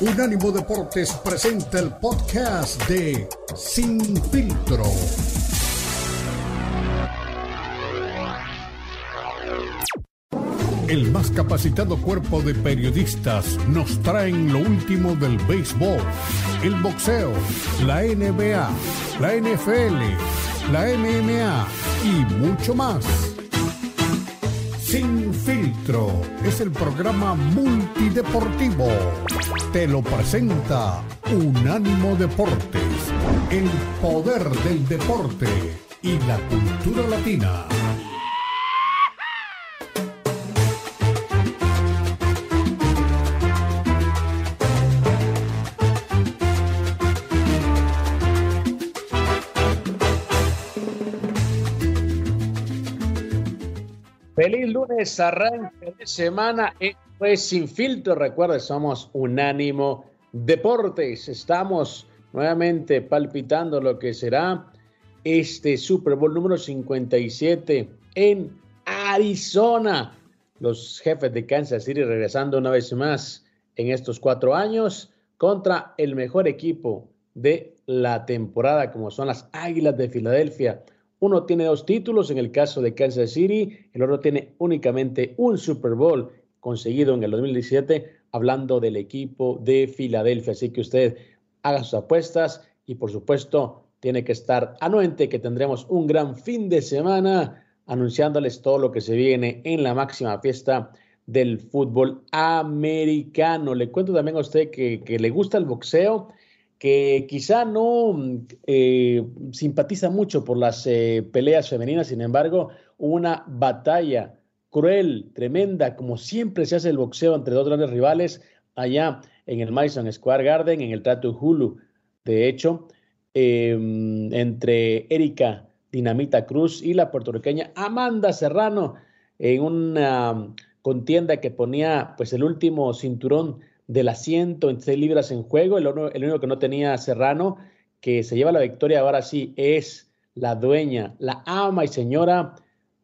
Unánimo Deportes presenta el podcast de Sin Filtro. El más capacitado cuerpo de periodistas nos traen lo último del béisbol, el boxeo, la NBA, la NFL, la MMA y mucho más. Sin filtro es el programa multideportivo. Te lo presenta Unánimo Deportes, el poder del deporte y la cultura latina. Feliz lunes, arranque de semana. Pues sin filtro, recuerda, somos Unánimo Deportes. Estamos nuevamente palpitando lo que será este Super Bowl número 57 en Arizona. Los jefes de Kansas City regresando una vez más en estos cuatro años contra el mejor equipo de la temporada, como son las Águilas de Filadelfia uno tiene dos títulos en el caso de Kansas City, el otro tiene únicamente un Super Bowl conseguido en el 2017, hablando del equipo de Filadelfia. Así que usted haga sus apuestas y por supuesto tiene que estar anuente que tendremos un gran fin de semana anunciándoles todo lo que se viene en la máxima fiesta del fútbol americano. Le cuento también a usted que, que le gusta el boxeo que quizá no eh, simpatiza mucho por las eh, peleas femeninas, sin embargo, una batalla cruel, tremenda, como siempre se hace el boxeo entre dos grandes rivales allá en el Madison Square Garden, en el Trato Hulu. De hecho, em, entre Erika Dinamita Cruz y la puertorriqueña Amanda Serrano, en una contienda que ponía pues el último cinturón de las 126 libras en juego. El, el único que no tenía Serrano, que se lleva la victoria ahora sí, es la dueña, la ama y señora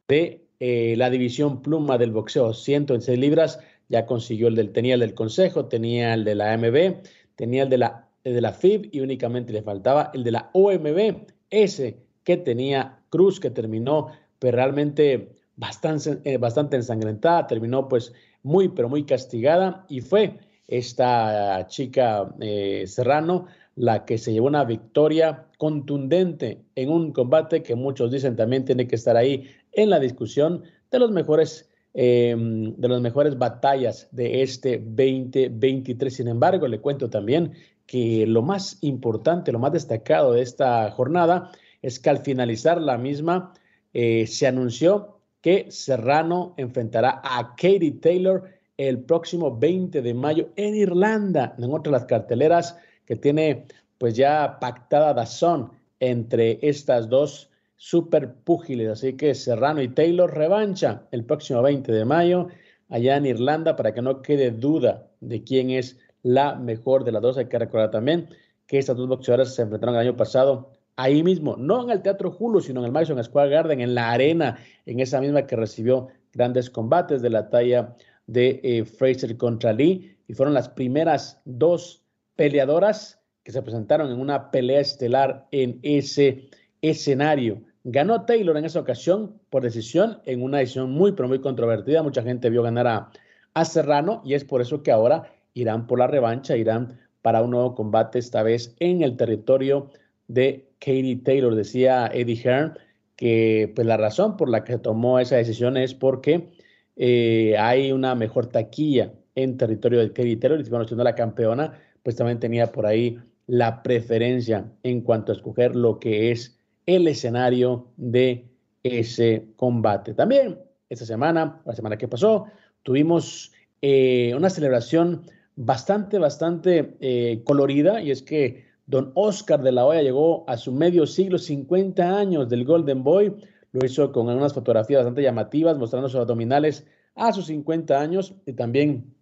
de eh, la división pluma del boxeo. 126 libras, ya consiguió el del, tenía el del Consejo, tenía el de la AMB, tenía el de la, de la FIB y únicamente le faltaba el de la OMB, ese que tenía Cruz, que terminó pues, realmente bastante, eh, bastante ensangrentada, terminó pues muy, pero muy castigada y fue esta chica eh, Serrano, la que se llevó una victoria contundente en un combate que muchos dicen también tiene que estar ahí en la discusión de los mejores em, de las mejores batallas de este 2023. Sin embargo, le cuento también que lo más importante, lo más destacado de esta jornada es que al finalizar la misma eh, se anunció que Serrano enfrentará a Katie Taylor el próximo 20 de mayo en Irlanda, en otra de las carteleras que tiene pues ya pactada Dazón entre estas dos super púgiles. Así que Serrano y Taylor revancha el próximo 20 de mayo allá en Irlanda para que no quede duda de quién es la mejor de las dos. Hay que recordar también que estas dos boxeadoras se enfrentaron el año pasado ahí mismo, no en el Teatro Julio, sino en el Madison Square Garden, en la arena, en esa misma que recibió grandes combates de la talla de eh, Fraser contra Lee y fueron las primeras dos peleadoras que se presentaron en una pelea estelar en ese escenario. Ganó Taylor en esa ocasión por decisión, en una decisión muy, pero muy controvertida. Mucha gente vio ganar a, a Serrano y es por eso que ahora irán por la revancha, irán para un nuevo combate, esta vez en el territorio de Katie Taylor. Decía Eddie Hearn que pues, la razón por la que tomó esa decisión es porque eh, hay una mejor taquilla en territorio del Kerry y bueno, siendo la campeona, pues también tenía por ahí la preferencia en cuanto a escoger lo que es el escenario de ese combate. También esta semana, la semana que pasó, tuvimos eh, una celebración bastante, bastante eh, colorida y es que don Oscar de la Hoya llegó a su medio siglo, 50 años del Golden Boy, lo hizo con unas fotografías bastante llamativas, mostrando sus abdominales a sus 50 años y también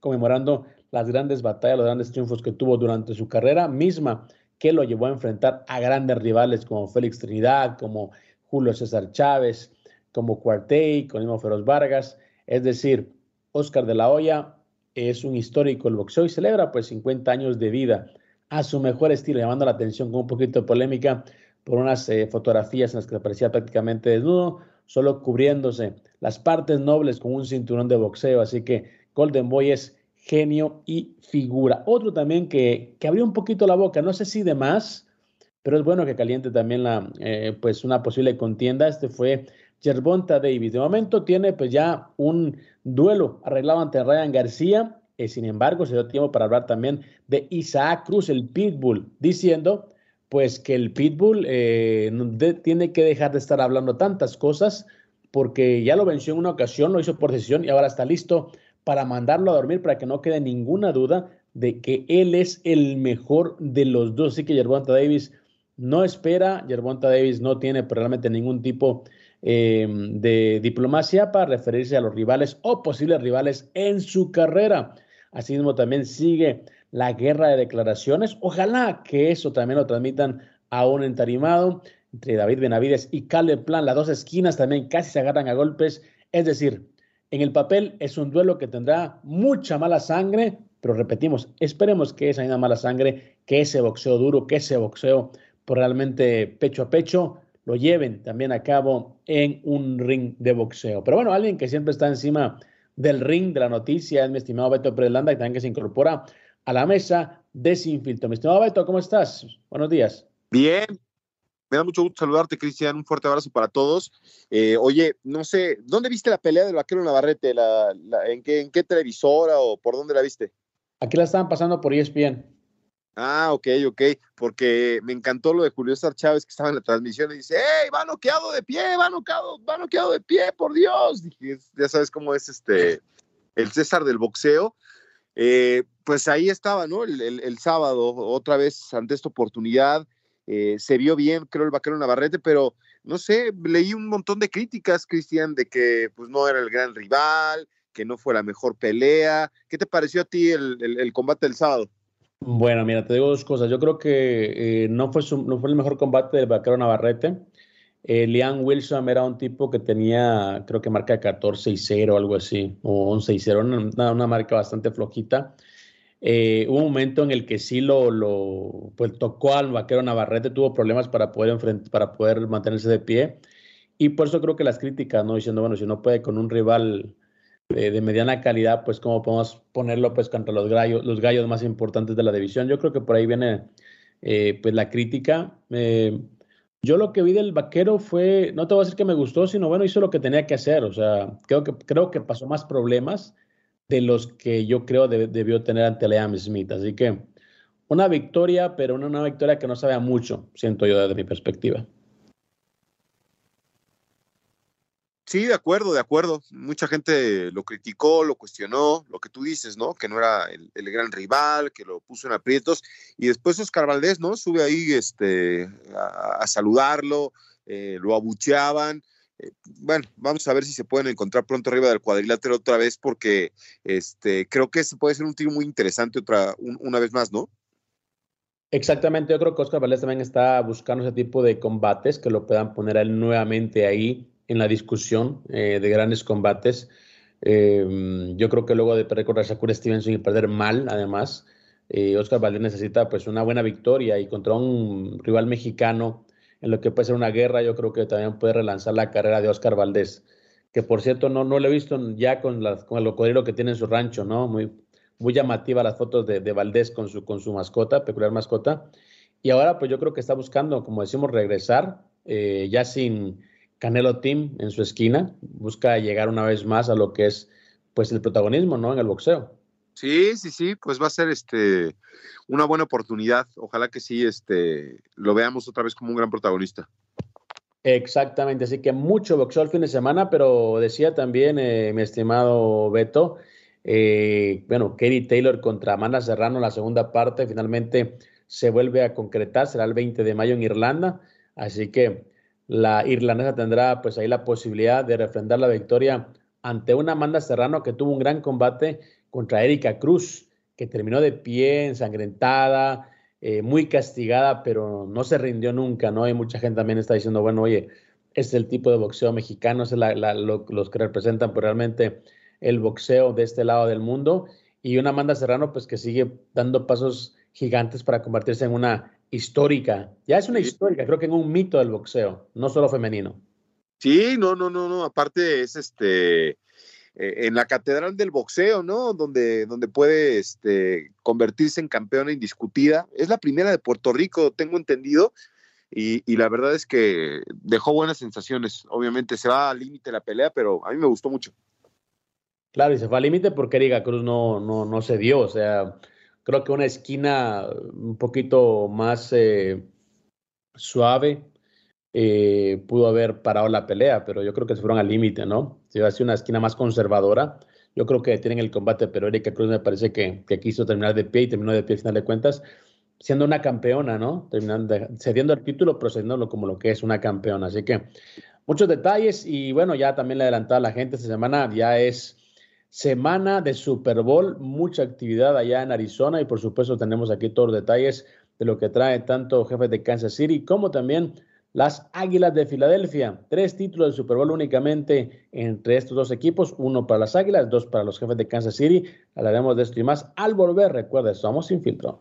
conmemorando las grandes batallas, los grandes triunfos que tuvo durante su carrera misma, que lo llevó a enfrentar a grandes rivales como Félix Trinidad, como Julio César Chávez, como Cuartey, con Feroz Vargas. Es decir, Oscar de la Hoya es un histórico el boxeo y celebra pues 50 años de vida a su mejor estilo, llamando la atención con un poquito de polémica por unas eh, fotografías en las que aparecía prácticamente desnudo, solo cubriéndose las partes nobles con un cinturón de boxeo. Así que Golden Boy es genio y figura. Otro también que, que abrió un poquito la boca, no sé si de más, pero es bueno que caliente también la, eh, pues una posible contienda. Este fue Gervonta Davis. De momento tiene pues ya un duelo arreglado ante Ryan García. Eh, sin embargo, se dio tiempo para hablar también de Isaac Cruz, el Pitbull, diciendo pues que el Pitbull eh, tiene que dejar de estar hablando tantas cosas porque ya lo venció en una ocasión, lo hizo por decisión y ahora está listo para mandarlo a dormir para que no quede ninguna duda de que él es el mejor de los dos. Así que Gervonta Davis no espera, Gervonta Davis no tiene realmente ningún tipo eh, de diplomacia para referirse a los rivales o posibles rivales en su carrera. Asimismo, también sigue la guerra de declaraciones. Ojalá que eso también lo transmitan a un entarimado entre David Benavides y Caleb Plan. Las dos esquinas también casi se agarran a golpes. Es decir, en el papel es un duelo que tendrá mucha mala sangre, pero repetimos, esperemos que esa mala sangre, que ese boxeo duro, que ese boxeo por realmente pecho a pecho, lo lleven también a cabo en un ring de boxeo. Pero bueno, alguien que siempre está encima del ring de la noticia es mi estimado Beto Prelanda, que también que se incorpora a la mesa de Sinfiltro. Mi estimado Beto, ¿cómo estás? Buenos días. Bien, me da mucho gusto saludarte, Cristian. Un fuerte abrazo para todos. Eh, oye, no sé, ¿dónde viste la pelea del vaquero Navarrete? La, en, qué, ¿En qué televisora o por dónde la viste? Aquí la estaban pasando por ESPN. Ah, ok, ok, porque me encantó lo de Julio César Chávez que estaba en la transmisión y dice, ¡Ey, va noqueado de pie, va noqueado, va noqueado de pie, por Dios! Dije, ya sabes cómo es este, el César del boxeo. Eh, pues ahí estaba, ¿no? El, sábado, otra vez ante esta oportunidad, eh, se vio bien, creo, el vaquero Navarrete, pero no sé, leí un montón de críticas, Cristian, de que pues no era el gran rival, que no fue la mejor pelea. ¿Qué te pareció a ti el combate del sábado? Bueno, mira, te digo dos cosas. Yo creo que eh, no, fue no fue el mejor combate del vaquero Navarrete. Eh, Liam Wilson era un tipo que tenía, creo que marca 14 y 0, algo así, o 11 y 0, una, una marca bastante flojita. Eh, hubo un momento en el que sí lo, lo pues, tocó al vaquero Navarrete, tuvo problemas para poder, para poder mantenerse de pie. Y por eso creo que las críticas, ¿no? Diciendo, bueno, si no puede con un rival de, mediana calidad, pues cómo podemos ponerlo pues contra los gallos, los gallos más importantes de la división. Yo creo que por ahí viene eh, pues la crítica. Eh, yo lo que vi del vaquero fue, no te voy a decir que me gustó, sino bueno, hizo lo que tenía que hacer. O sea, creo que, creo que pasó más problemas de los que yo creo debió tener ante Liam Smith. Así que una victoria, pero una, una victoria que no sabe mucho, siento yo desde mi perspectiva. Sí, de acuerdo, de acuerdo. Mucha gente lo criticó, lo cuestionó, lo que tú dices, ¿no? Que no era el, gran rival, que lo puso en aprietos. Y después Oscar Valdés, ¿no? Sube ahí este, a, saludarlo, eh, lo abucheaban. Eh, bueno, vamos a ver si se pueden encontrar pronto arriba del cuadrilátero otra vez, porque este, creo que ese puede ser un tiro muy interesante otra, una vez más, ¿no? Exactamente, yo creo que Oscar Valdés también está buscando ese tipo de combates que lo puedan poner a él nuevamente ahí en la discusión eh, de grandes combates. Eh, yo creo que luego de perder contra Shakur Stevenson y perder mal, además, Oscar Valdés necesita pues una buena victoria y contra un rival mexicano en lo que puede ser una guerra, yo creo que también puede relanzar la carrera de Oscar Valdés, que por cierto no, no lo he visto ya con, el cocodrilo que tiene en su rancho, ¿no? Muy, muy llamativa las fotos de, Valdés con su, con su mascota, peculiar mascota. Y ahora pues yo creo que está buscando, como decimos, regresar, ya sin, Canelo Team en su esquina, busca llegar una vez más a lo que es pues el protagonismo, ¿no? En el boxeo. Sí, sí, sí, pues va a ser este una buena oportunidad. Ojalá que sí este lo veamos otra vez como un gran protagonista. Exactamente, así que mucho boxeo el fin de semana, pero decía también eh, mi estimado Beto, eh, bueno, Katie Taylor contra Amanda Serrano, la segunda parte finalmente se vuelve a concretar, será el 20 de mayo en Irlanda, así que la irlandesa tendrá pues ahí la posibilidad de refrendar la victoria ante una Amanda Serrano que tuvo un gran combate contra Erika Cruz, que terminó de pie, ensangrentada, eh, muy castigada, pero no se rindió nunca, ¿no? Y mucha gente también está diciendo, bueno, oye, es el tipo de boxeo mexicano, es los que representan pues, realmente el boxeo de este lado del mundo. y una Amanda Serrano pues que sigue dando pasos gigantes para convertirse en una histórica. Ya es una histórica, creo que en un mito del boxeo, no solo femenino. Sí, no, no, no, no. Aparte es este eh, en la catedral del boxeo, ¿no? Donde, donde puede este, convertirse en campeona indiscutida. Es la primera de Puerto Rico, tengo entendido. Y, la verdad es que dejó buenas sensaciones. Obviamente se va al límite la pelea, pero a mí me gustó mucho. Claro, y se fue al límite porque Erika Cruz no, no, no se dio. O sea, Creo que una esquina un poquito más eh, suave eh, pudo haber parado la pelea, pero yo creo que se fueron al límite, ¿no? Si hubiera sido una esquina más conservadora, yo creo que tienen el combate, pero Erika Cruz me parece que, quiso terminar de pie y terminó de pie al final de cuentas, siendo una campeona, ¿no? Terminando, cediendo el título, procediéndolo como lo que es una campeona. Así que muchos detalles y bueno, ya también le adelantaba a la gente esta semana, ya es semana de Super Bowl, mucha actividad allá en Arizona y por supuesto tenemos aquí todos los detalles de lo que trae tanto jefes de Kansas City como también las Águilas de Filadelfia. Tres títulos de Super Bowl únicamente entre estos dos equipos, uno para las Águilas, dos para los jefes de Kansas City. Hablaremos de esto y más al volver. Recuerda, somos sin filtro.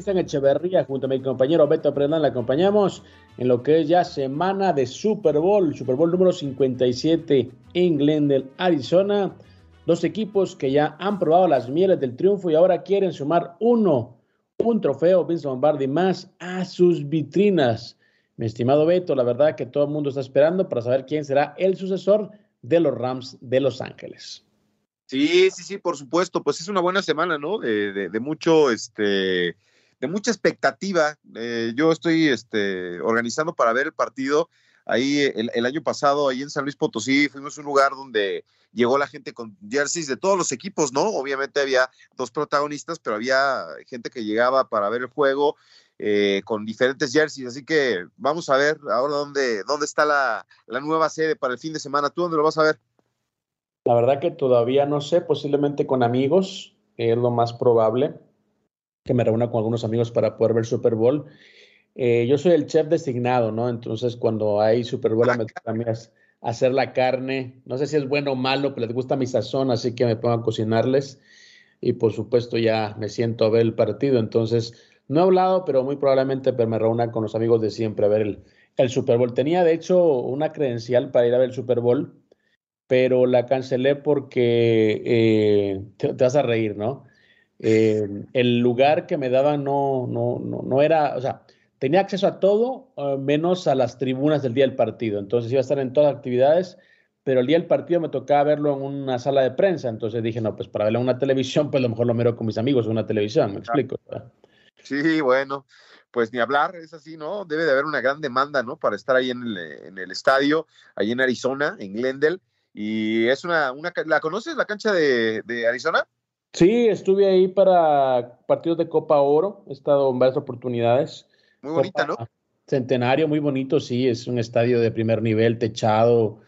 Cristian Echeverría junto a mi compañero Beto Prendán le acompañamos en lo que es ya semana de Super Bowl, Super Bowl número 57 en Glendale, Arizona. Dos equipos que ya han probado las mieles del triunfo y ahora quieren sumar uno, un trofeo Vince Lombardi más a sus vitrinas. Mi estimado Beto, la verdad que todo el mundo está esperando para saber quién será el sucesor de los Rams de Los Ángeles. Sí, sí, sí, por supuesto. Pues es una buena semana, ¿no? De, de mucho, este, de mucha expectativa. Eh, yo estoy este, organizando para ver el partido. Ahí el, año pasado, ahí en San Luis Potosí, fuimos a un lugar donde llegó la gente con jerseys de todos los equipos, ¿no? Obviamente había dos protagonistas, pero había gente que llegaba para ver el juego eh, con diferentes jerseys. Así que vamos a ver ahora dónde, dónde está la, la nueva sede para el fin de semana. ¿Tú dónde lo vas a ver? La verdad que todavía no sé, posiblemente con amigos, es lo más probable que me reúna con algunos amigos para poder ver Super Bowl. Eh, yo soy el chef designado, ¿no? Entonces, cuando hay Super Bowl, me toca a mí hacer la carne. No sé si es bueno o malo, pero les gusta mi sazón, así que me pongo a cocinarles. Y por supuesto, ya me siento a ver el partido. Entonces, no he hablado, pero muy probablemente me reúna con los amigos de siempre a ver el, el Super Bowl. Tenía, de hecho, una credencial para ir a ver el Super Bowl, pero la cancelé porque eh, te vas a reír, ¿no? Eh, el lugar que me daban no, no, no, era, o sea, tenía acceso a todo eh, menos a las tribunas del día del partido. Entonces iba a estar en todas las actividades, pero el día del partido me tocaba verlo en una sala de prensa. Entonces dije, no, pues para verlo en una televisión, pues a lo mejor lo miro con mis amigos en una televisión, me explico. Sí, bueno, pues ni hablar, es así, ¿no? Debe de haber una gran demanda, ¿no? Para estar ahí en el, en el estadio, ahí en Arizona, en Glendale. Y es una, una ¿la conoces la cancha de, de Arizona? Sí, estuve ahí para partidos de Copa Oro, he estado en varias oportunidades. Muy bonita, ¿no? Centenario, muy bonito, sí, es un estadio de primer nivel, techado,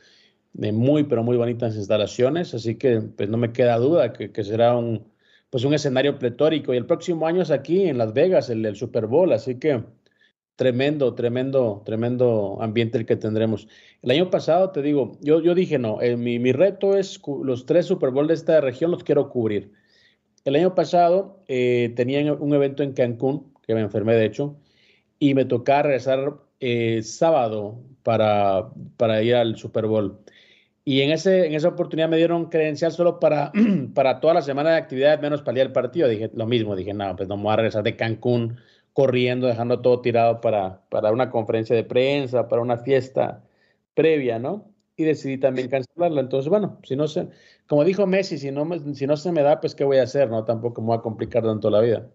de muy, pero muy bonitas instalaciones, así que pues no me queda duda que, será un, pues un escenario pletórico. Y el próximo año es aquí en Las Vegas, el, el Super Bowl, así que tremendo, tremendo, tremendo ambiente el que tendremos. El año pasado, te digo, yo, yo dije, no, eh, mi, mi, reto es los tres Super Bowl de esta región los quiero cubrir. El año pasado eh, tenía un evento en Cancún, que me enfermé de hecho, y me tocaba regresar eh, sábado para, para ir al Super Bowl. Y en, ese, en esa oportunidad me dieron credencial solo para, para toda la semana de actividades, menos para el partido. Dije lo mismo, dije, no, pues no me voy a regresar de Cancún corriendo, dejando todo tirado para, para una conferencia de prensa, para una fiesta previa, ¿no? Y decidí también cancelarla. Entonces, bueno, si no se, como dijo Messi, si no, si no se me da, pues qué voy a hacer, ¿no? Tampoco me voy a complicar tanto la vida.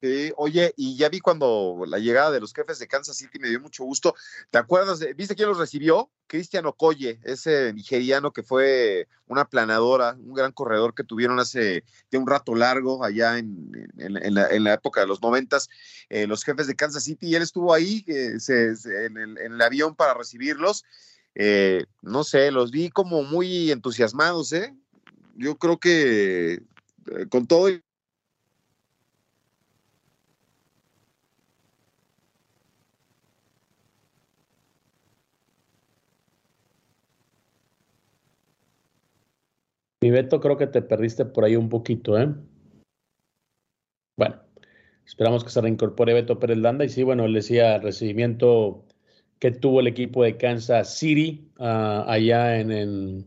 Sí, oye, y ya vi cuando la llegada de los jefes de Kansas City me dio mucho gusto. ¿Te acuerdas? De, ¿Viste quién los recibió? Cristian Okoye, ese nigeriano que fue una planadora, un gran corredor que tuvieron hace un rato largo allá en, la, época de los noventas, eh, los jefes de Kansas City, y él estuvo ahí eh, en, el, avión para recibirlos. Eh, no sé, los vi como muy entusiasmados, ¿eh? Yo creo que con todo Mi Beto, creo que te perdiste por ahí un poquito, ¿eh? Bueno, esperamos que se reincorpore Beto Pérez Landa. Y sí, bueno, él decía recibimiento que tuvo el equipo de Kansas City ah, allá en,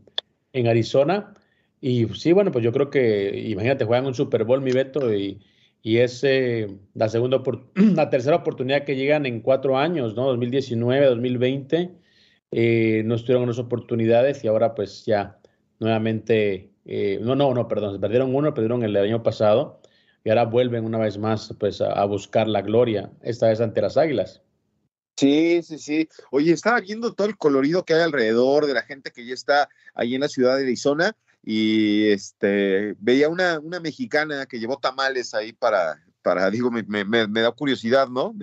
Arizona. Y sí, bueno, pues yo creo que, imagínate, juegan un Super Bowl, mi Beto, y, y es eh, la, segunda, la tercera oportunidad que llegan en cuatro años, ¿no? 2019, 2020. Eh, no estuvieron esas oportunidades y ahora pues ya nuevamente, eh, no, no, no, perdón, perdieron uno, perdieron el año pasado y ahora vuelven una vez más pues a, buscar la gloria, esta vez ante las Águilas. Sí, sí, sí. Oye, estaba viendo todo el colorido que hay alrededor de la gente que ya está ahí en la ciudad de Arizona y este veía una, una mexicana que llevó tamales ahí para, para digo, me, me, da curiosidad, ¿no?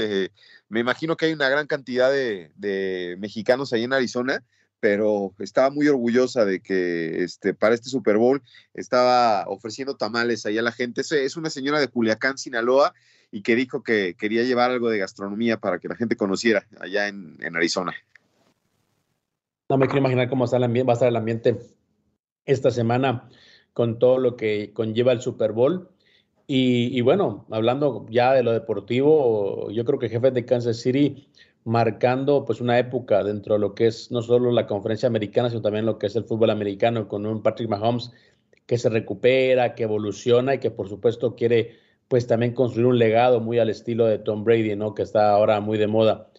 me imagino que hay una gran cantidad de, de mexicanos ahí en Arizona pero estaba muy orgullosa de que este, para este Super Bowl estaba ofreciendo tamales ahí a la gente. Es, una señora de Culiacán, Sinaloa, y que dijo que quería llevar algo de gastronomía para que la gente conociera allá en, Arizona. No me quiero imaginar cómo va a estar el ambiente esta semana con todo lo que conlleva el Super Bowl. Y, bueno, hablando ya de lo deportivo, yo creo que jefe de Kansas City marcando pues una época dentro de lo que es no solo la conferencia americana, sino también lo que es el fútbol americano con un Patrick Mahomes que se recupera, que evoluciona y que por supuesto quiere pues también construir un legado muy al estilo de Tom Brady, ¿no? Que está ahora muy de moda.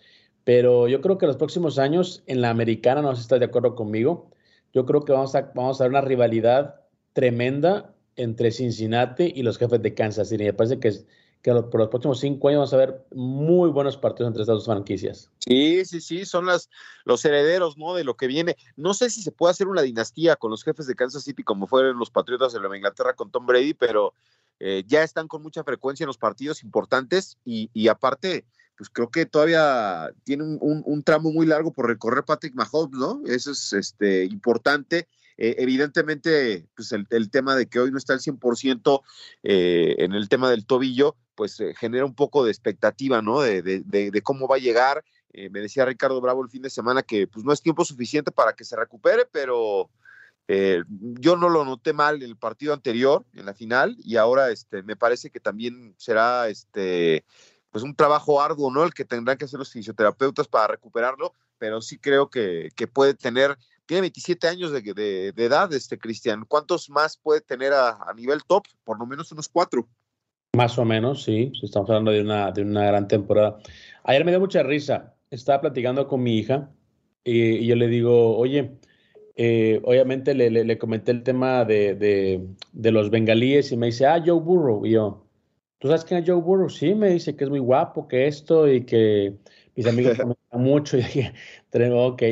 Pero yo creo que los próximos años en la americana, no sé si estás de acuerdo conmigo, yo creo que vamos a, vamos a ver una rivalidad tremenda entre Cincinnati y los jefes de Kansas City. Me parece que que por los próximos cinco años vamos a ver muy buenos partidos entre estas dos franquicias. Sí, sí, sí, son las, los herederos, ¿no? De lo que viene. No sé si se puede hacer una dinastía con los jefes de Kansas City como fueron los Patriotas de Nueva Inglaterra con Tom Brady, pero eh, ya están con mucha frecuencia en los partidos importantes y, y aparte, pues creo que todavía tiene un, tramo muy largo por recorrer Patrick Mahomes, ¿no? Eso es este, importante eh, evidentemente, pues el, tema de que hoy no está al 100% eh, en el tema del tobillo, pues eh, genera un poco de expectativa, ¿no? De, cómo va a llegar. me decía Ricardo Bravo el fin de semana que pues no es tiempo suficiente para que se recupere, pero yo no lo noté mal en el partido anterior, en la final, y ahora este, me parece que también será este, pues un trabajo arduo, ¿no? El que tendrán que hacer los fisioterapeutas para recuperarlo, pero sí creo que, puede tener tiene 27 años de, edad, este Cristian. ¿Cuántos más puede tener a, nivel top? Por lo menos unos cuatro. Más o menos, sí. Estamos hablando de una, de una gran temporada. Ayer me dio mucha risa. Estaba platicando con mi hija y, yo le digo, oye, eh, obviamente le, le, comenté el tema de, de, los bengalíes y me dice, ah, Joe Burrow. Y yo, ¿tú sabes quién es Joe Burrow? Sí, me dice que es muy guapo, que esto y que mis amigos comentan mucho. Y dije, ok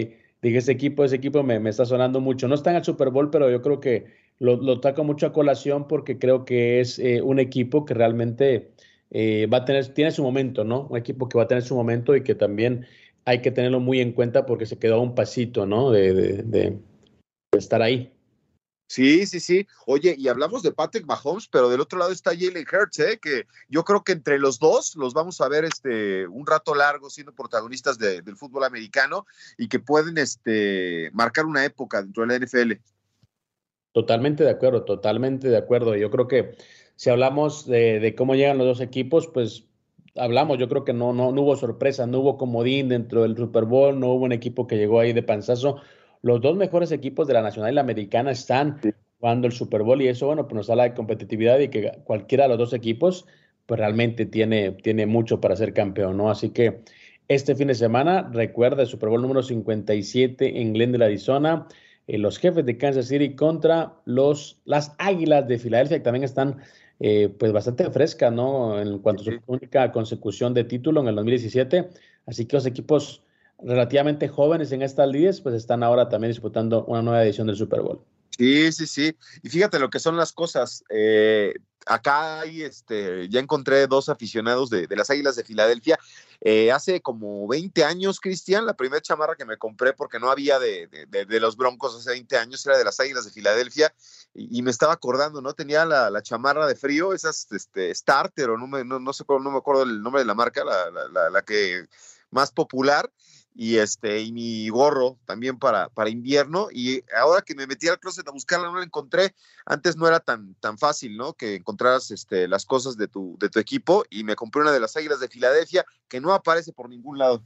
dije, ese equipo, ese equipo me, está sonando mucho. No está en el Super Bowl, pero yo creo que lo, lo taco mucho a colación porque creo que es eh, un equipo que realmente eh, va a tener, tiene su momento, ¿no? Un equipo que va a tener su momento y que también hay que tenerlo muy en cuenta porque se quedó a un pasito, ¿no? de estar ahí. Sí, sí, sí. Oye, y hablamos de Patrick Mahomes, pero del otro lado está Jalen Hurts, ¿eh? que yo creo que entre los dos los vamos a ver este, un rato largo siendo protagonistas del fútbol americano y que pueden este, marcar una época dentro de la NFL. Totalmente de acuerdo, totalmente de acuerdo. Yo creo que si hablamos de, cómo llegan los dos equipos, pues hablamos, yo creo que no, no, no hubo sorpresa, no hubo comodín dentro del Super Bowl, no hubo un equipo que llegó ahí de panzazo los dos mejores equipos de la Nacional y la Americana están jugando el Super Bowl y eso, bueno, pues nos habla de competitividad y que cualquiera de los dos equipos, pues realmente tiene, tiene mucho para ser campeón, ¿no? Así que este fin de semana. Recuerda el Super Bowl número 57 en Glendale, Arizona. Eh, los jefes de Kansas City contra los, las Águilas de Filadelfia, que también están eh, pues bastante frescas, ¿no? En cuanto a su única consecución de título en el 2017. Así que los equipos relativamente jóvenes en estas ligas, pues están ahora también disputando una nueva edición del Super Bowl. Sí, sí, sí. Y fíjate lo que son las cosas. Eh, acá hay, este, ya encontré dos aficionados de, las Águilas de Filadelfia. Eh, hace como 20 años, Cristian, la primera chamarra que me compré, porque no había de, los Broncos hace 20 años, era de las Águilas de Filadelfia. Y, me estaba acordando, ¿no? Tenía la, chamarra de frío, esas este, Starter, o no me, no, sé, no me acuerdo el nombre de la marca, la, la que más popular y este y mi gorro también para, para invierno y ahora que me metí al closet a buscarla no la encontré antes no era tan tan fácil no que encontraras este las cosas de tu de tu equipo y me compré una de las águilas de Filadelfia que no aparece por ningún lado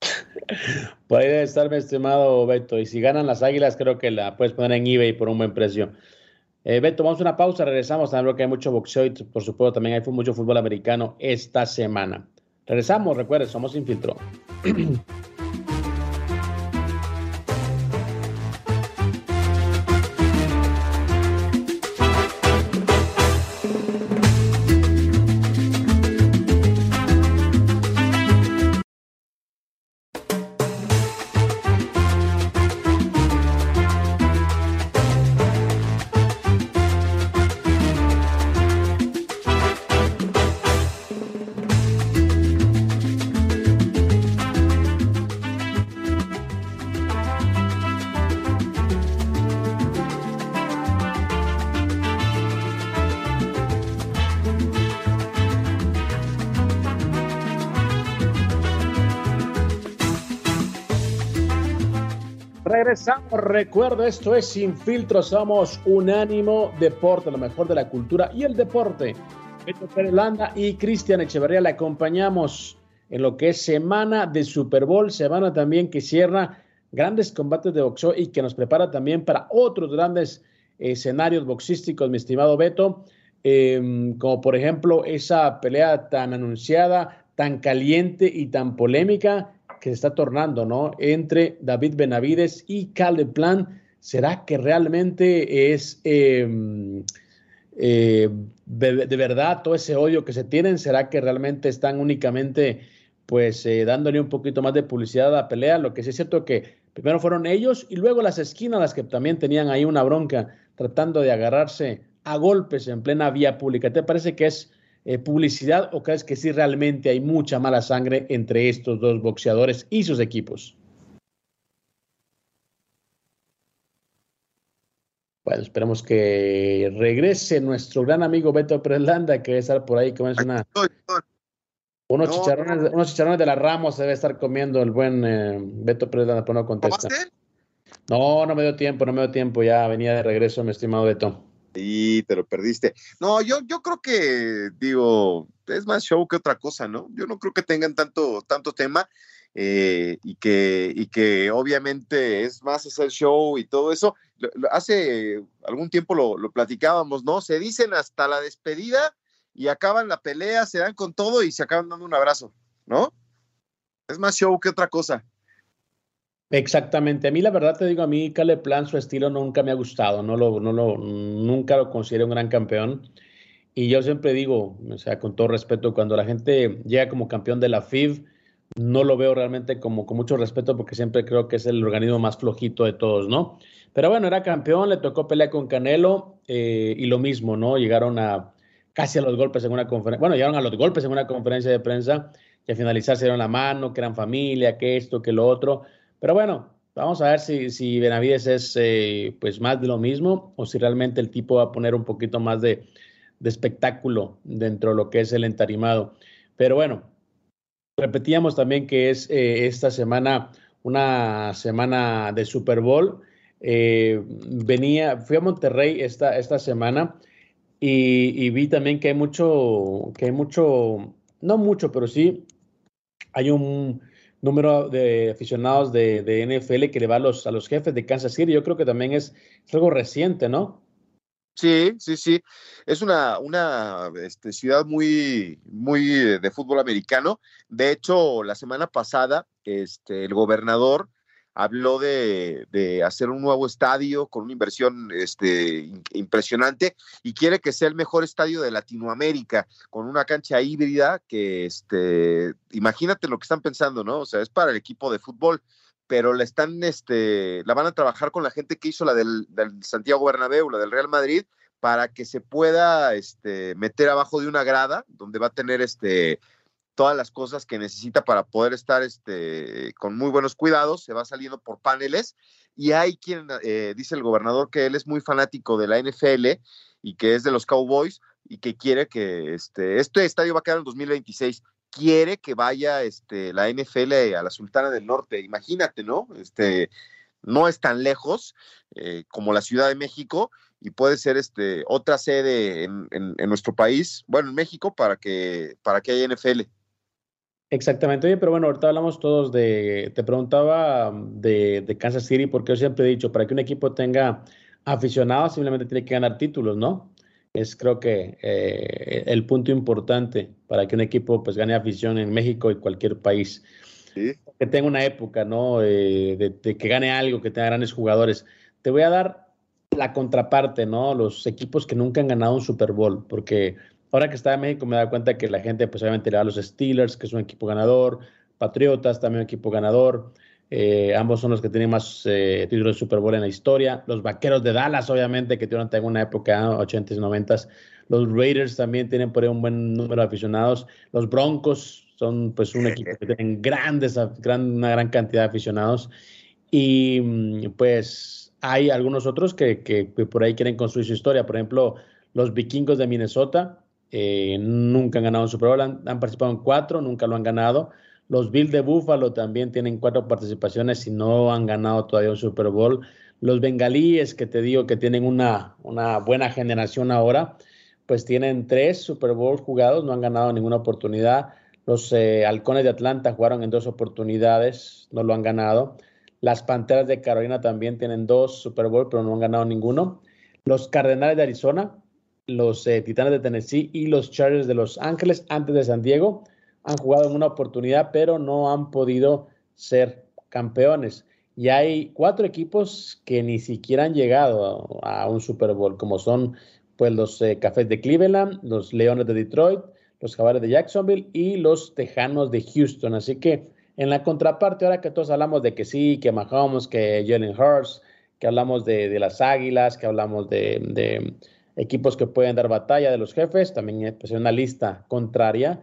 puede estar mi estimado Beto y si ganan las águilas creo que la puedes poner en eBay por un buen precio eh, Beto, vamos a una pausa, regresamos. También que hay mucho boxeo y por supuesto también hay mucho fútbol americano esta semana. Regresamos, recuerden, somos Infiltro. Recuerdo, esto es Sin Filtro. Somos Unánimo Deporte, lo mejor de la cultura y el deporte. Beto Pérez y Cristian Echeverría le acompañamos en lo que es semana de Super Bowl, semana también que cierra grandes combates de boxeo y que nos prepara también para otros grandes escenarios boxísticos, mi estimado Beto, em, como por ejemplo esa pelea tan anunciada, tan caliente y tan polémica que se está tornando, ¿no? Entre David Benavides y Caleb Plan. ¿Será que realmente es em, eh, de, verdad todo ese odio que se tienen? ¿Será que realmente están únicamente pues eh, dándole un poquito más de publicidad a la pelea? Lo que sí es cierto que primero fueron ellos y luego las esquinas las que también tenían ahí una bronca tratando de agarrarse a golpes en plena vía pública. ¿Te parece que es eh, publicidad o crees que sí realmente hay mucha mala sangre entre estos dos boxeadores y sus equipos? Bueno, esperemos que regrese nuestro gran amigo Beto Preslanda, que debe estar por ahí, es una, unos, chicharrones, unos chicharrones de la Ramos debe estar comiendo el buen eh, Beto Preslanda, pero no contesta. No, no me dio tiempo, no me dio tiempo, ya venía de regreso, mi estimado Beto. Sí, te lo perdiste. No, yo, yo creo que, digo, es más show que otra cosa, ¿no? Yo no creo que tengan tanto, tanto tema eh, y, que, y que obviamente es más hacer show y todo eso. Hace algún tiempo lo, lo platicábamos, ¿no? Se dicen hasta la despedida y acaban la pelea, se dan con todo y se acaban dando un abrazo, ¿no? Es más show que otra cosa. Exactamente. A mí la verdad te digo, a mí Caleb Plan, su estilo nunca me ha gustado, no lo, no lo, nunca lo considero un gran campeón. Y yo siempre digo, o sea, con todo respeto, cuando la gente llega como campeón de la FIV, no lo veo realmente como con mucho respeto porque siempre creo que es el organismo más flojito de todos, ¿no? Pero bueno, era campeón, le tocó pelear con Canelo eh, y lo mismo, ¿no? Llegaron a casi a los golpes en una conferencia, bueno, llegaron a los golpes en una conferencia de prensa y al finalizar se dieron la mano, que eran familia, que esto, que lo otro. Pero bueno, vamos a ver si, si Benavides es eh, pues más de lo mismo o si realmente el tipo va a poner un poquito más de, espectáculo dentro de lo que es el entarimado. Pero bueno, repetíamos también que es eh, esta semana una semana de Super Bowl. Eh, venía, fui a Monterrey esta, esta semana y, y, vi también que hay mucho, que hay mucho, no mucho, pero sí hay un, número de aficionados de, de, NFL que le va a los, a los jefes de Kansas City. Yo creo que también es, algo reciente, ¿no? Sí, sí, sí. Es una, una este, ciudad muy, muy de fútbol americano. De hecho, la semana pasada, este, el gobernador habló de, de, hacer un nuevo estadio con una inversión este, impresionante y quiere que sea el mejor estadio de Latinoamérica, con una cancha híbrida que, este, imagínate lo que están pensando, ¿no? O sea, es para el equipo de fútbol pero la están, este, la van a trabajar con la gente que hizo la del, Santiago Bernabéu, la del Real Madrid, para que se pueda este, meter abajo de una grada, donde va a tener este, todas las cosas que necesita para poder estar este, con muy buenos cuidados, se va saliendo por paneles, y hay quien eh, dice el gobernador que él es muy fanático de la NFL y que es de los Cowboys y que quiere que este, este estadio va a quedar en 2026 quiere que vaya este, la NFL a la Sultana del Norte. Imagínate, ¿no? Este, no es tan lejos eh, como la Ciudad de México y puede ser este, otra sede en, nuestro país, bueno, en México, para que, para que haya NFL. Exactamente, oye, pero bueno, ahorita hablamos todos de, te preguntaba de, de, Kansas City, porque yo siempre he dicho, para que un equipo tenga aficionados, simplemente tiene que ganar títulos, ¿no? es creo que eh, el punto importante para que un equipo pues gane afición en México y cualquier país. Que tenga una época, ¿no? Eh, de, que gane algo, que tenga grandes jugadores. Te voy a dar la contraparte, ¿no? Los equipos que nunca han ganado un Super Bowl, porque ahora que estaba en México me da cuenta que la gente pues obviamente le da a los Steelers, que es un equipo ganador, Patriotas también un equipo ganador, eh, ambos son los que tienen más eh, títulos de Super Bowl en la historia. Los Vaqueros de Dallas, obviamente, que en una época, 80s y 90s. Los Raiders también tienen por ahí un buen número de aficionados. Los Broncos son pues un equipo que tienen grandes, una gran cantidad de aficionados. Y mm, pues hay algunos otros que, que, por ahí quieren construir su historia. Por ejemplo, los Vikingos de Minnesota eh, nunca han ganado un Super Bowl. han participado en cuatro, nunca lo han ganado. Los Bills de Buffalo también tienen cuatro participaciones y no han ganado todavía un Super Bowl. Los bengalíes, que te digo que tienen una, una buena generación ahora, pues tienen tres Super Bowls jugados, no han ganado ninguna oportunidad. Los eh, halcones de Atlanta jugaron en dos oportunidades, no lo han ganado. Las Panteras de Carolina también tienen dos Super Bowl, pero no han ganado ninguno. Los Cardenales de Arizona, los eh, Titanes de Tennessee y los Chargers de Los Ángeles antes de San Diego han jugado en una oportunidad, pero no han podido ser campeones. Y hay cuatro equipos que ni siquiera han llegado a, un Super Bowl, como son pues los eh, Cafés de Cleveland, los Leones de Detroit, los Jaguares de Jacksonville y los Tejanos de Houston. Así que en la contraparte, ahora que todos hablamos de que sí, que Mahomes, que Jalen Hurts, que hablamos de, las Águilas, que hablamos de, equipos que pueden dar batalla de los jefes, también pues, una lista contraria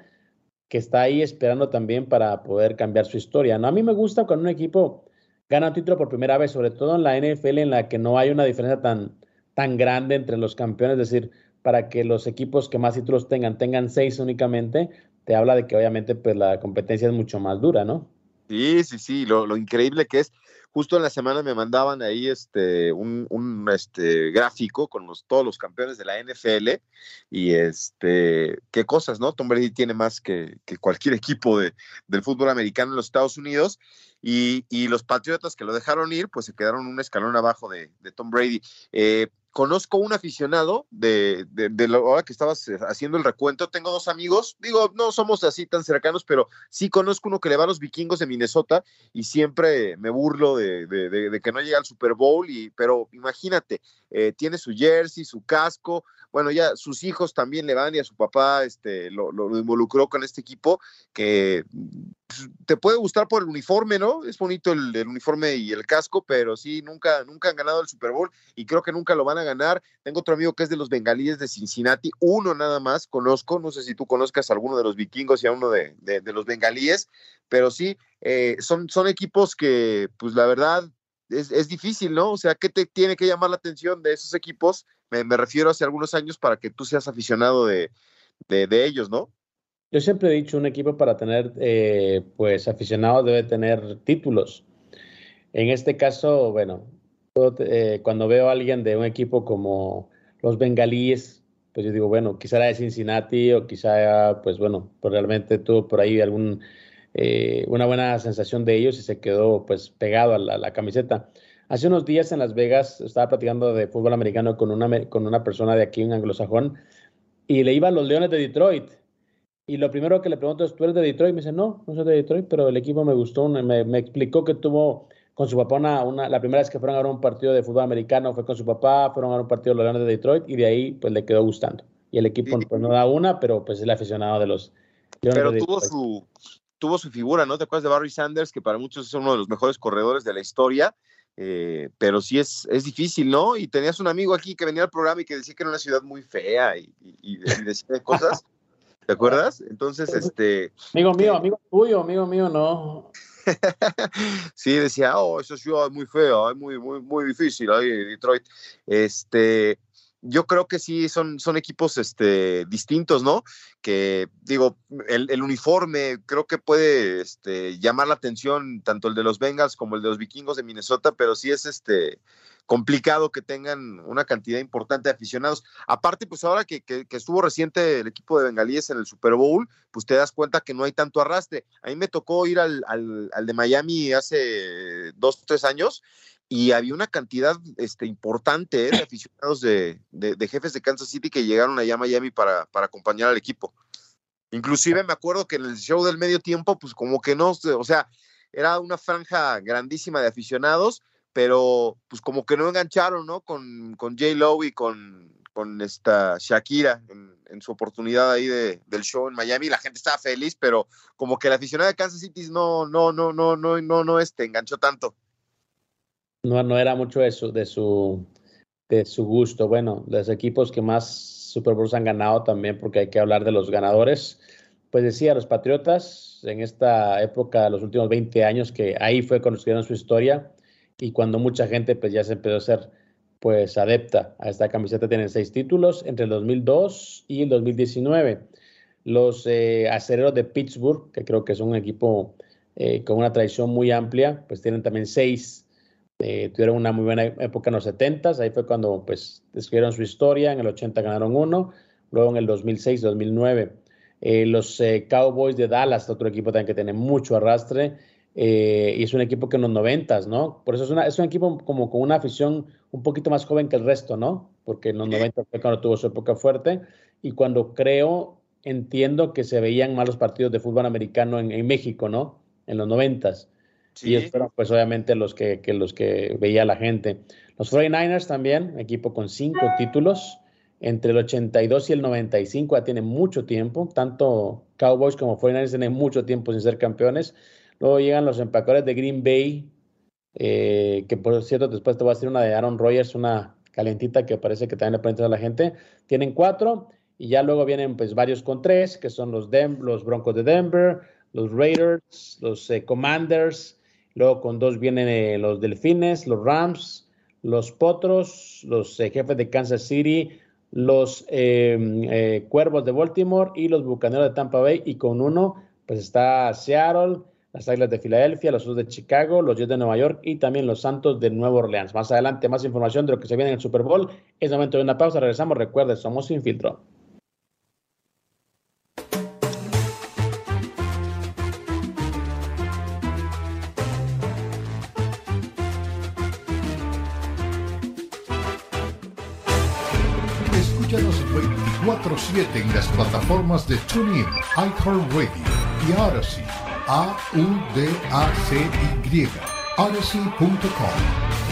que está ahí esperando también para poder cambiar su historia. ¿no? A mí me gusta cuando un equipo gana un título por primera vez, sobre todo en la NFL en la que no hay una diferencia tan, tan grande entre los campeones, es decir, para que los equipos que más títulos tengan tengan seis únicamente, te habla de que obviamente pues la competencia es mucho más dura, ¿no? Sí, sí, sí, lo, lo increíble que es justo en la semana me mandaban ahí este, un, un este, gráfico con los, todos los campeones de la NFL y este, qué cosas, ¿no? Tom Brady tiene más que, que cualquier equipo de, del fútbol americano en los Estados Unidos y, y, los Patriotas que lo dejaron ir, pues se quedaron un escalón abajo de, de Tom Brady. Eh, conozco un aficionado de, de, de, la hora que estabas eh, haciendo el recuento. Tengo dos amigos, digo, no somos así tan cercanos, pero sí conozco uno que le va a los vikingos de Minnesota y siempre me burlo de, de que no llega al Super Bowl. Y, pero imagínate, eh, tiene su jersey, su casco, bueno, ya sus hijos también le van y a su papá este, lo, involucró con este equipo que pues, te puede gustar por el uniforme, ¿no? Es bonito el, uniforme y el casco, pero sí, nunca, nunca han ganado el Super Bowl y creo que nunca lo van a ganar. Tengo otro amigo que es de los bengalíes de Cincinnati, uno nada más conozco, no sé si tú conozcas a alguno de los vikingos y a uno de los bengalíes, pero sí, eh, son, son equipos que, pues la verdad, es, es, difícil, ¿no? O sea, ¿qué te tiene que llamar la atención de esos equipos? Me, refiero hace algunos años para que tú seas aficionado de, de, ellos, ¿no? Yo siempre he dicho, un equipo para tener, eh, pues, aficionados debe tener títulos. En este caso, bueno, eh, cuando veo a alguien de un equipo como los bengalíes, pues yo digo, bueno, quizá era de Cincinnati o quizá, pues bueno, pues realmente tuvo por ahí algún, eh, una buena sensación de ellos y se quedó pues pegado a la, camiseta. Hace unos días en Las Vegas estaba platicando de fútbol americano con una, con una persona de aquí, un anglosajón, y le iba a los Leones de Detroit. Y lo primero que le pregunto es, ¿tú eres de Detroit? Me dice, no, no soy de Detroit, pero el equipo me gustó. Me, me explicó que tuvo con su papá una, la primera vez que fueron a ver un partido de fútbol americano fue con su papá, fueron a ver un partido de los Leones de Detroit y de ahí pues le quedó gustando. Y el equipo pues, no da una, pero pues es el aficionado de los Leones Pero tuvo su, tuvo su figura, ¿no? ¿Te acuerdas de Barry Sanders, que para muchos es uno de los mejores corredores de la historia? Eh, pero sí es, es difícil, ¿no? Y tenías un amigo aquí que venía al programa y que decía que era una ciudad muy fea y, y, decía cosas. ¿Te acuerdas? Entonces, este. Amigo mío, amigo tuyo, amigo mío, no. sí, decía, oh, esa ciudad es muy fea, es muy, muy, muy difícil ahí, Detroit. Este, yo creo que sí son, son equipos este, distintos, ¿no? Que digo, el, uniforme creo que puede este, llamar la atención tanto el de los Bengals como el de los vikingos de Minnesota, pero sí es este complicado que tengan una cantidad importante de aficionados. Aparte, pues ahora que, estuvo reciente el equipo de Bengalíes en el Super Bowl, pues te das cuenta que no hay tanto arrastre. A mí me tocó ir al, al de Miami hace dos, tres años y había una cantidad este, importante ¿eh? de aficionados de, jefes de Kansas City que llegaron allá a Miami para, para, acompañar al equipo. Inclusive me acuerdo que en el show del medio tiempo, pues como que no, o sea, era una franja grandísima de aficionados, pero pues como que no engancharon, ¿no? Con, con J. Lowe y con, con esta Shakira en, en su oportunidad ahí de, del show en Miami. La gente estaba feliz, pero como que el aficionado de Kansas City no, no, no, no, no, no, no, este, enganchó tanto no, no era mucho de su, de su, de su gusto. Bueno, los equipos que más Super Bowls han ganado también, porque hay que hablar de los ganadores. Pues decía, los Patriotas en esta época, los últimos 20 años, que ahí fue cuando escribieron su historia y cuando mucha gente pues ya se empezó a ser pues adepta a esta camiseta, tienen seis títulos entre el 2002 y el 2019. Los eh, acereros de Pittsburgh, que creo que es un equipo eh, con una tradición muy amplia, pues tienen también seis eh, tuvieron una muy buena época en los 70, ahí fue cuando pues escribieron su historia, en el 80 ganaron uno, luego en el 2006, 2009. Eh, los Cowboys de Dallas, otro equipo también que tiene mucho arrastre, y es un equipo que en los 90, ¿no? Por eso es, una, es un equipo como con una afición un poquito más joven que el resto, ¿no? Porque en los 90 fue cuando tuvo su época fuerte, y cuando creo, entiendo que se veían malos partidos de fútbol americano en, en México, ¿no? En los 90 y espero, pues obviamente los que, los que veía la gente. Los 49ers también, equipo con cinco títulos, entre el 82 y el 95 ya tiene mucho tiempo, tanto Cowboys como 49ers tienen mucho tiempo sin ser campeones. Luego llegan los empacadores de Green Bay, eh, que por cierto después te voy a decir una de Aaron Rodgers, una calentita que parece que también le puede a la gente. Tienen cuatro y ya luego vienen pues varios con tres, que son los, los Broncos de Denver, los Raiders, los eh, Commanders, Luego con dos vienen eh, los Delfines, los Rams, los Potros, los jefes de Kansas City, los em, Cuervos de Baltimore y los Bucaneros de Tampa Bay. Y con uno, pues está Seattle, las Águilas de Filadelfia, los Sus de Chicago, los Jets de Nueva York y también los Santos de Nueva Orleans. Más adelante, más información de lo que se viene en el Super Bowl. Es momento de una pausa. Regresamos. Recuerde, somos sin filtro. Escúchanos 24-7 en las plataformas de TuneIn, iHeartRadio y Odyssey. A-U-D-A-C-Y. Odyssey.com.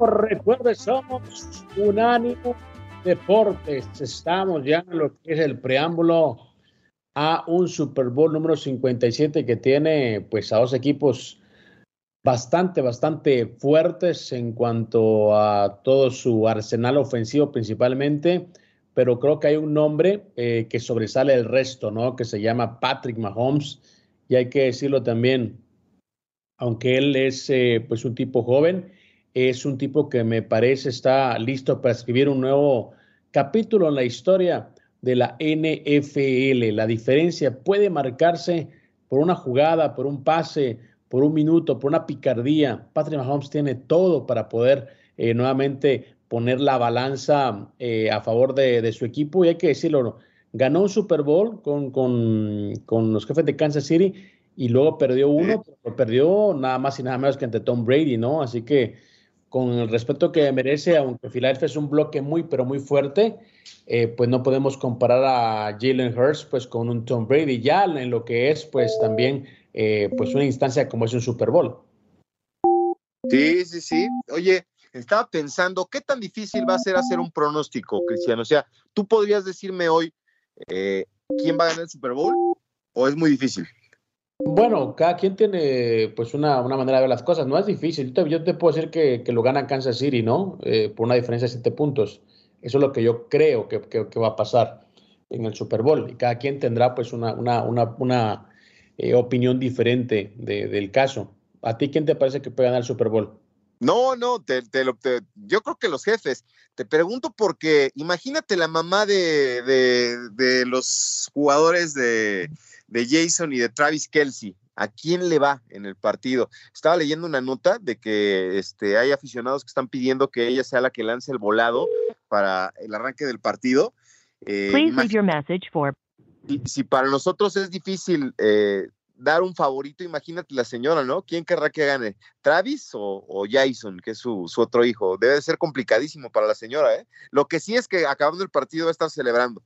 Recuerde, somos Unánimo Deportes. Estamos ya en lo que es el preámbulo a un Super Bowl número 57 que tiene pues a dos equipos bastante, bastante fuertes en cuanto a todo su arsenal ofensivo principalmente, pero creo que hay un nombre eh, que sobresale el resto, ¿no? Que se llama Patrick Mahomes, y hay que decirlo también, aunque él es eh, pues un tipo joven, es un tipo que me parece está listo para escribir un nuevo capítulo en la historia de la NFL. La diferencia puede marcarse por una jugada, por un pase, por un minuto, por una picardía. Patrick Mahomes tiene todo para poder eh, nuevamente poner la balanza eh, a favor de, su equipo y hay que decirlo, ganó un Super Bowl con, con, los jefes de Kansas City y luego perdió uno, pero perdió nada más y nada menos que ante Tom Brady, ¿no? Así que con el respeto que merece, aunque Philadelphia es un bloque muy, pero muy fuerte, eh, pues no podemos comparar a Jalen Hurts pues con un Tom Brady ya en lo que es pues también eh, pues una instancia como es un Super Bowl. Sí, sí, sí. Oye, estaba pensando, ¿qué tan difícil va a ser hacer un pronóstico, Cristiano? O sea, ¿tú podrías decirme hoy eh, quién va a ganar el Super Bowl o es muy difícil? Bueno, cada quien tiene pues una, manera de ver las cosas. No es difícil. Yo te, puedo decir que, lo gana Kansas City, ¿no? Eh, por una diferencia de siete puntos. Eso es lo que yo creo que, va a pasar en el Super Bowl. Y cada quien tendrá pues una, una, eh, opinión diferente del caso. ¿A ti quién te parece que puede ganar el Super Bowl? No, no, te, lo, yo creo que los jefes. Te pregunto porque imagínate la mamá de, de los jugadores de de Jason y de Travis Kelsey. ¿A quién le va en el partido? Estaba leyendo una nota de que este, hay aficionados que están pidiendo que ella sea la que lance el volado para el arranque del partido. Eh, si, para nosotros es difícil eh, dar un favorito, imagínate la señora, ¿no? ¿Quién querrá que gane? ¿Travis o, Jason, que es su, su, otro hijo? Debe ser complicadísimo para la señora, ¿eh? Lo que sí es que acabando el partido va a estar celebrando.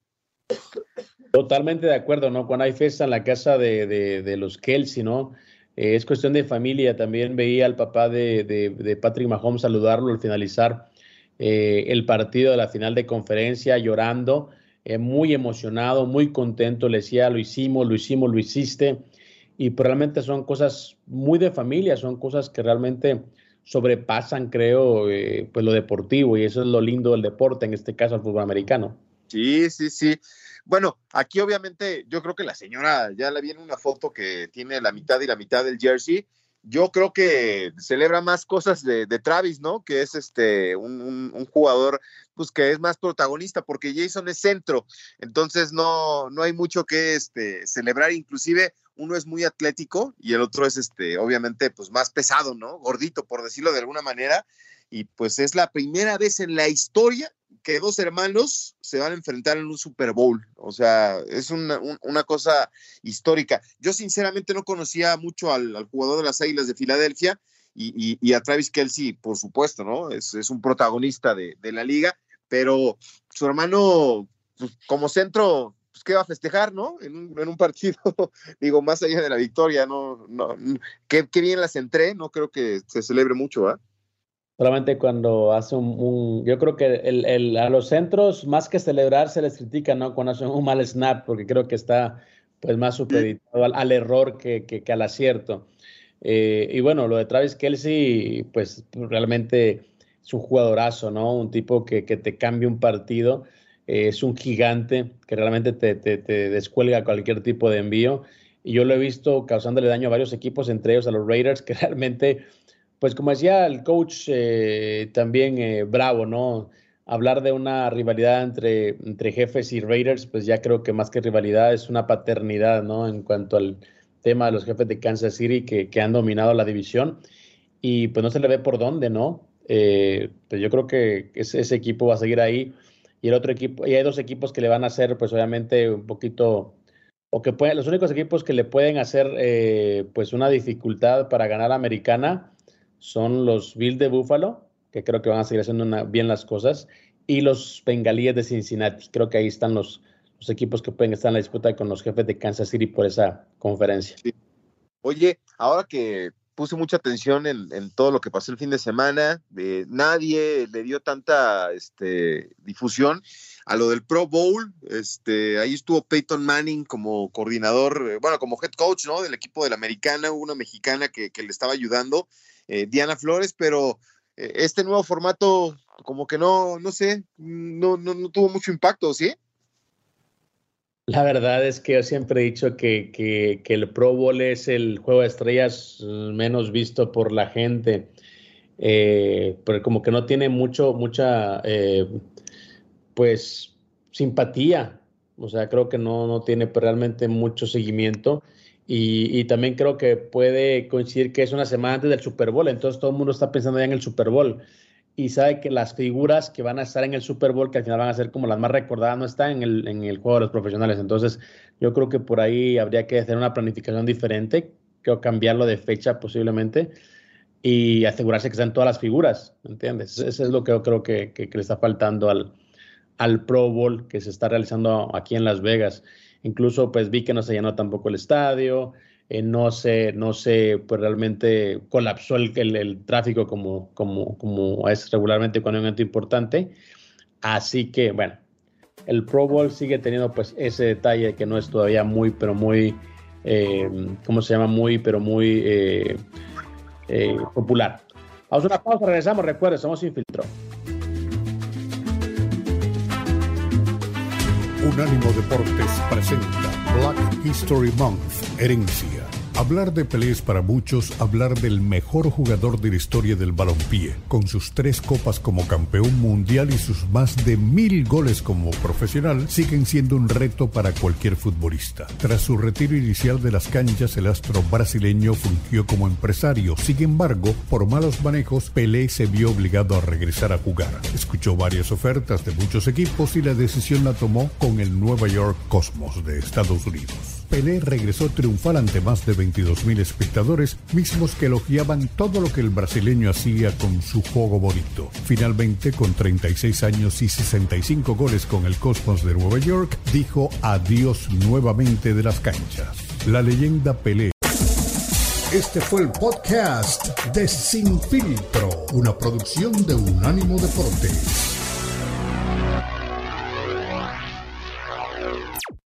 Totalmente de acuerdo, ¿no? Cuando hay fiesta en la casa de, los Kelsey, ¿no? Eh, es cuestión de familia. También veía al papá de, Patrick Mahomes saludarlo al finalizar eh, el partido de la final de conferencia, llorando, eh, muy emocionado, muy contento. Le decía, lo hicimos, lo hicimos, lo hiciste. Y probablemente son cosas muy de familia, son cosas que realmente sobrepasan, creo, pues lo deportivo. Y eso es lo lindo del deporte, en este caso el fútbol americano. Sí, sí, sí. Bueno, aquí obviamente yo creo que la señora ya le viene una foto que tiene la mitad y la mitad del jersey. Yo creo que celebra más cosas de, Travis, ¿no? Que es este un, jugador pues que es más protagonista porque Jason es centro, entonces no, no hay mucho que este, celebrar, inclusive uno es muy atlético y el otro es este obviamente pues más pesado, ¿no? Gordito por decirlo de alguna manera y pues es la primera vez en la historia que dos hermanos se van a enfrentar en un Super Bowl. O sea, es una, cosa histórica. Yo sinceramente no conocía mucho al, jugador de las Águilas de Filadelfia y, a Travis Kelsey, por supuesto, ¿no? Es, un protagonista de, la liga, pero su hermano, pues, como centro, pues, ¿qué va a festejar, no? En un, partido, digo, más allá de la victoria, ¿no? no qué, qué bien las entré, no creo que se celebre mucho, ¿ah? Solamente cuando hace un, yo creo que el, a los centros, más que celebrar, se les critica, ¿no? Cuando hacen un mal snap, porque creo que está pues más supeditado al, error que, que, al acierto. Eh, y bueno, lo de Travis Kelsey, pues realmente es un jugadorazo, ¿no? Un tipo que, que te cambia un partido, eh, es un gigante que realmente te, te, te descuelga cualquier tipo de envío. Y yo lo he visto causándole daño a varios equipos, entre ellos a los Raiders, que realmente pues como decía el coach eh, también eh, Bravo, ¿no? Hablar de una rivalidad entre, entre jefes y Raiders, pues ya creo que más que rivalidad es una paternidad, ¿no? En cuanto al tema de los jefes de Kansas City que, que han dominado la división y pues no se le ve por dónde, ¿no? Eh, pues yo creo que ese, equipo va a seguir ahí y el otro equipo, y hay dos equipos que le van a hacer, pues obviamente un poquito, o que pueden, los únicos equipos que le pueden hacer, pues una dificultad para ganar la americana son los Bills de Buffalo, que creo que van a seguir haciendo bien las cosas, y los Bengalíes de Cincinnati. Creo que ahí están los, equipos que pueden estar en la disputa con los jefes de Kansas City por esa conferencia. Oye, ahora que puse mucha atención en, todo lo que pasó el fin de semana, de, nadie le dio tanta este, difusión a lo del Pro Bowl. Este, ahí estuvo Peyton Manning como coordinador, eh, bueno, como head coach, ¿no? Del equipo de la americana, una mexicana que le estaba ayudando. Eh, Diana Flores, pero eh, este nuevo formato, como que no, no sé, no, no, no tuvo mucho impacto, ¿sí? La verdad es que yo siempre he dicho que, que, que, el Pro Bowl es el juego de estrellas menos visto por la gente, eh, pero como que no tiene mucho, mucha, eh, pues, simpatía. O sea, creo que no, no tiene realmente mucho seguimiento. Y, también creo que puede coincidir que es una semana antes del Super Bowl, entonces todo el mundo está pensando ya en el Super Bowl y sabe que las figuras que van a estar en el Super Bowl, que al final van a ser como las más recordadas, no están en el, en el juego de los profesionales. Entonces, yo creo que por ahí habría que hacer una planificación diferente, creo cambiarlo de fecha posiblemente y asegurarse que están todas las figuras, ¿entiendes? Eso es lo que yo creo que, que le está faltando al, al Pro Bowl que se está realizando aquí en Las Vegas. Incluso pues vi que no se llenó tampoco el estadio, eh, no se, no se pues realmente colapsó el, el, tráfico como, como, como es regularmente cuando hay un evento importante. Así que, bueno, el Pro Bowl sigue teniendo pues ese detalle que no es todavía muy, pero muy, eh, ¿cómo se llama? Muy, pero muy eh, popular. Vamos a una pausa, regresamos. Recuerden, somos sin Unánimo Deportes presenta Black History Month, Herencia. Hablar de Pelé es para muchos hablar del mejor jugador de la historia del balompié, con sus tres copas como campeón mundial y sus más de mil goles como profesional, siguen siendo un reto para cualquier futbolista. Tras su retiro inicial de las canchas, el astro brasileño fungió como empresario. Sin embargo, por malos manejos, Pelé se vio obligado a regresar a jugar. Escuchó varias ofertas de muchos equipos y la decisión la tomó con el Nueva York Cosmos de Estados Unidos. Pelé regresó triunfal ante más de 22 mil espectadores, mismos que elogiaban todo lo que el brasileño hacía con su juego bonito. Finalmente, con 36 años y 65 goles con el Cosmos de Nueva York, dijo adiós nuevamente de las canchas. La leyenda Pelé. Este fue el podcast de Sin Filtro, una producción de Unánimo Deportes.